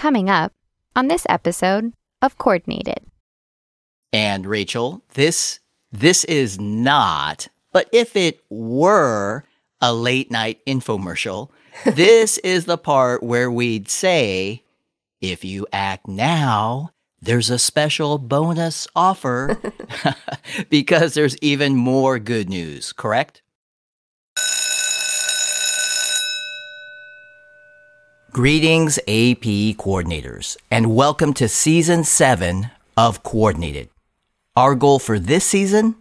coming up on this episode of Coordinated. And Rachel, this this is not, but if it were a late night infomercial, this is the part where we'd say, if you act now, there's a special bonus offer because there's even more good news, correct? Greetings, AP coordinators, and welcome to season seven of Coordinated. Our goal for this season?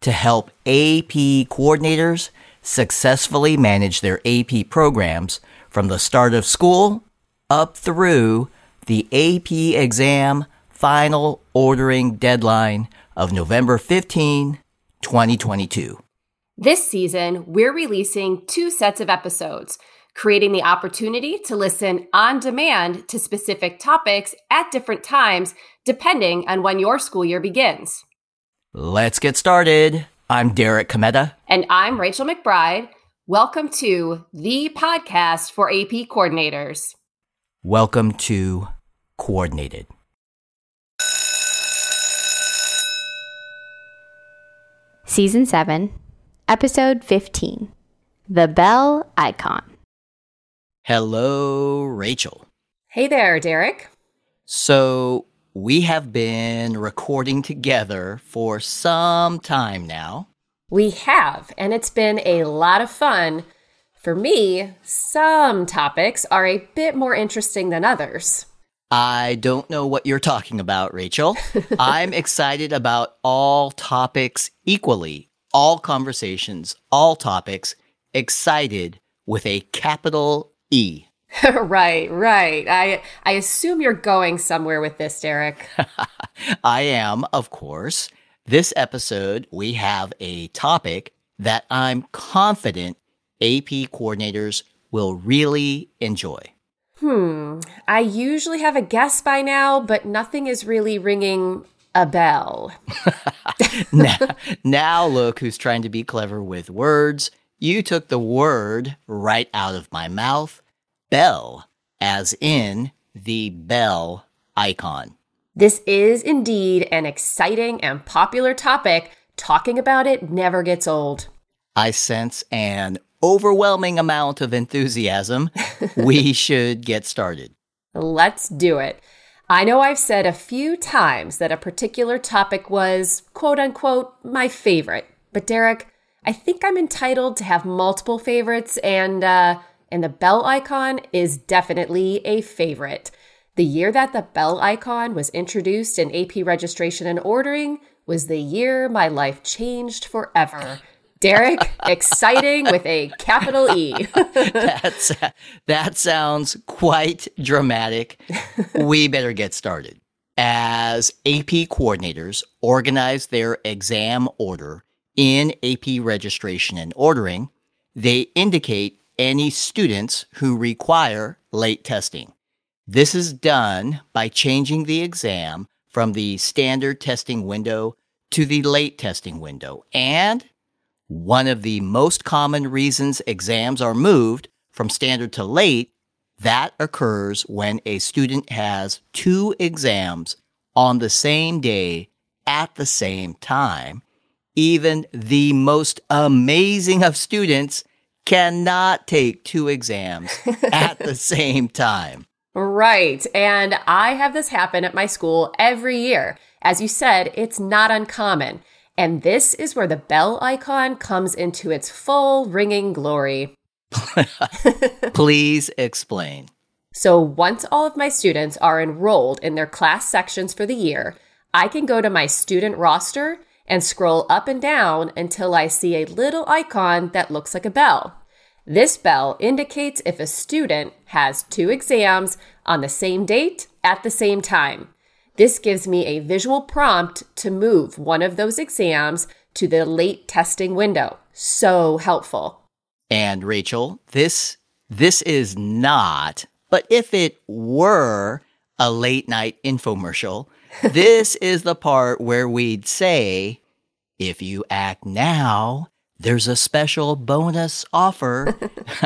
To help AP coordinators successfully manage their AP programs from the start of school up through the AP exam final ordering deadline of November 15, 2022. This season, we're releasing two sets of episodes, creating the opportunity to listen on demand to specific topics at different times, depending on when your school year begins. Let's get started. I'm Derek Cometa. And I'm Rachel McBride. Welcome to the podcast for AP coordinators. Welcome to Coordinated. Season 7, Episode 15 The Bell Icon. Hello, Rachel. Hey there, Derek. So, we have been recording together for some time now. We have, and it's been a lot of fun. For me, some topics are a bit more interesting than others. I don't know what you're talking about, Rachel. I'm excited about all topics equally, all conversations, all topics, excited with a capital E. right, right. I I assume you're going somewhere with this, Derek. I am, of course. This episode, we have a topic that I'm confident AP coordinators will really enjoy. Hmm. I usually have a guess by now, but nothing is really ringing a bell. now, now, look who's trying to be clever with words. You took the word right out of my mouth bell, as in the bell icon. This is indeed an exciting and popular topic. Talking about it never gets old. I sense an overwhelming amount of enthusiasm. we should get started. Let's do it. I know I've said a few times that a particular topic was, quote unquote, my favorite. But Derek, I think I'm entitled to have multiple favorites, and uh, and the bell icon is definitely a favorite. The year that the bell icon was introduced in AP registration and ordering was the year my life changed forever. Derek, exciting with a capital E. That's, that sounds quite dramatic. We better get started. As AP coordinators organize their exam order in AP registration and ordering, they indicate any students who require late testing. This is done by changing the exam from the standard testing window to the late testing window. And one of the most common reasons exams are moved from standard to late, that occurs when a student has two exams on the same day at the same time. Even the most amazing of students cannot take two exams at the same time. Right. And I have this happen at my school every year. As you said, it's not uncommon. And this is where the bell icon comes into its full ringing glory. Please explain. So, once all of my students are enrolled in their class sections for the year, I can go to my student roster and scroll up and down until I see a little icon that looks like a bell. This bell indicates if a student has two exams on the same date at the same time. This gives me a visual prompt to move one of those exams to the late testing window. So helpful. And Rachel, this this is not, but if it were a late night infomercial, this is the part where we'd say, if you act now, there's a special bonus offer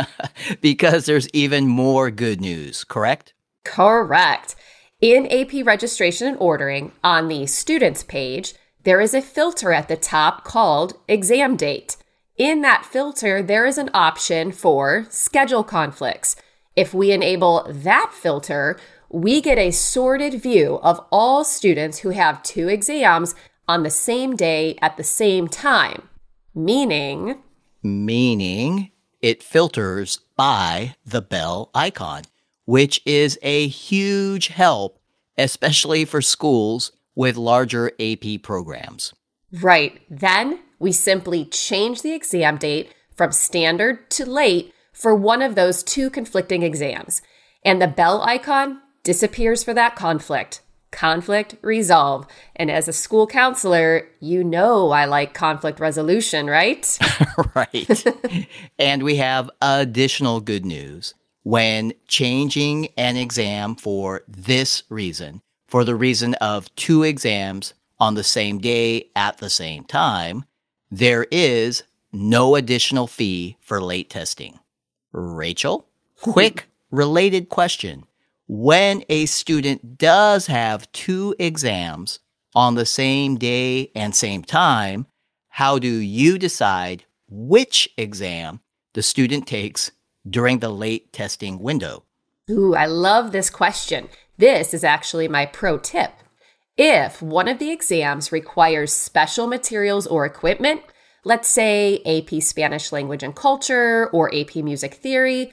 because there's even more good news, correct? Correct. In AP registration and ordering, on the students page, there is a filter at the top called exam date. In that filter, there is an option for schedule conflicts. If we enable that filter, we get a sorted view of all students who have two exams on the same day at the same time. Meaning, meaning it filters by the bell icon, which is a huge help, especially for schools with larger AP programs. Right. Then we simply change the exam date from standard to late for one of those two conflicting exams. And the bell icon disappears for that conflict. Conflict resolve. And as a school counselor, you know I like conflict resolution, right? right. and we have additional good news. When changing an exam for this reason, for the reason of two exams on the same day at the same time, there is no additional fee for late testing. Rachel, quick related question. When a student does have two exams on the same day and same time, how do you decide which exam the student takes during the late testing window? Ooh, I love this question. This is actually my pro tip. If one of the exams requires special materials or equipment, let's say AP Spanish Language and Culture or AP Music Theory,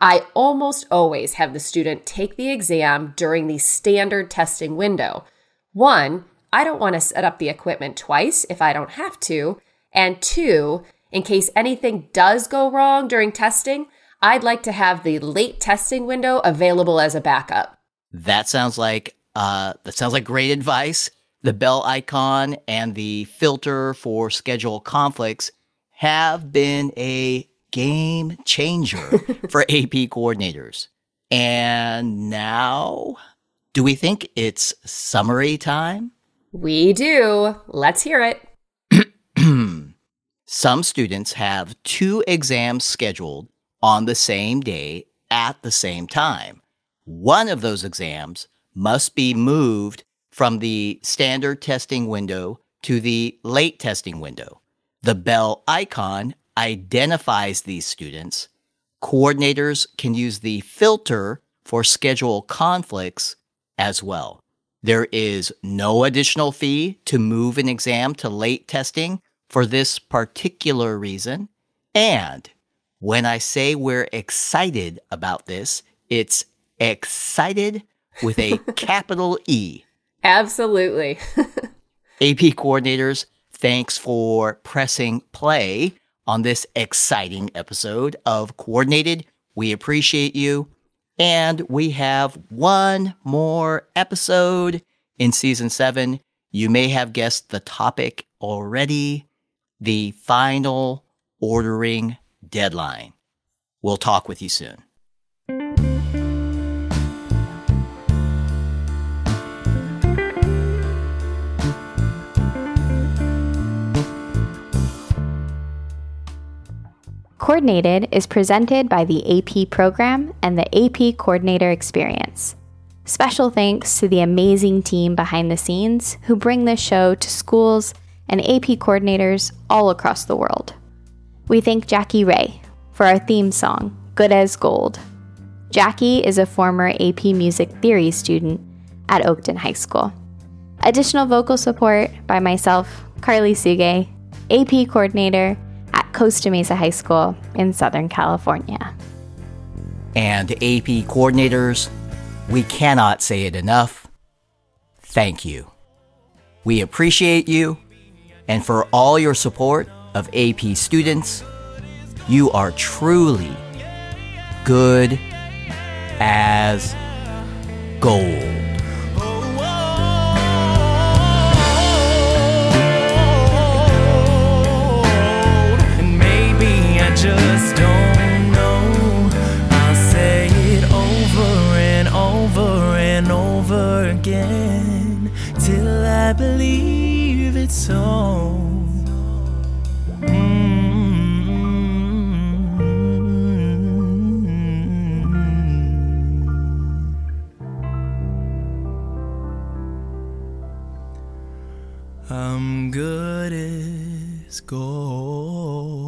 I almost always have the student take the exam during the standard testing window. One, I don't want to set up the equipment twice if I don't have to. And two, in case anything does go wrong during testing, I'd like to have the late testing window available as a backup. That sounds like uh, that sounds like great advice. The bell icon and the filter for schedule conflicts have been a game changer for AP coordinators. And now, do we think it's summary time? We do. Let's hear it. Some students have two exams scheduled on the same day at the same time. One of those exams must be moved from the standard testing window to the late testing window. The bell icon identifies these students. Coordinators can use the filter for schedule conflicts as well. There is no additional fee to move an exam to late testing for this particular reason. And when I say we're excited about this, it's excited with a capital E. Absolutely. AP coordinators, thanks for pressing play on this exciting episode of Coordinated. We appreciate you. And we have one more episode in season seven. You may have guessed the topic already the final ordering deadline. We'll talk with you soon. Coordinated is presented by the AP program and the AP Coordinator Experience. Special thanks to the amazing team behind the scenes who bring this show to schools and AP coordinators all across the world. We thank Jackie Ray for our theme song, Good as Gold. Jackie is a former AP Music Theory student at Oakton High School. Additional vocal support by myself, Carly Suge, AP coordinator at Costa Mesa High School in Southern California. And AP coordinators, we cannot say it enough. Thank you. We appreciate you, and for all your support of AP students, you are truly good as gold. again till I believe it's all. Mm. I'm good as gold.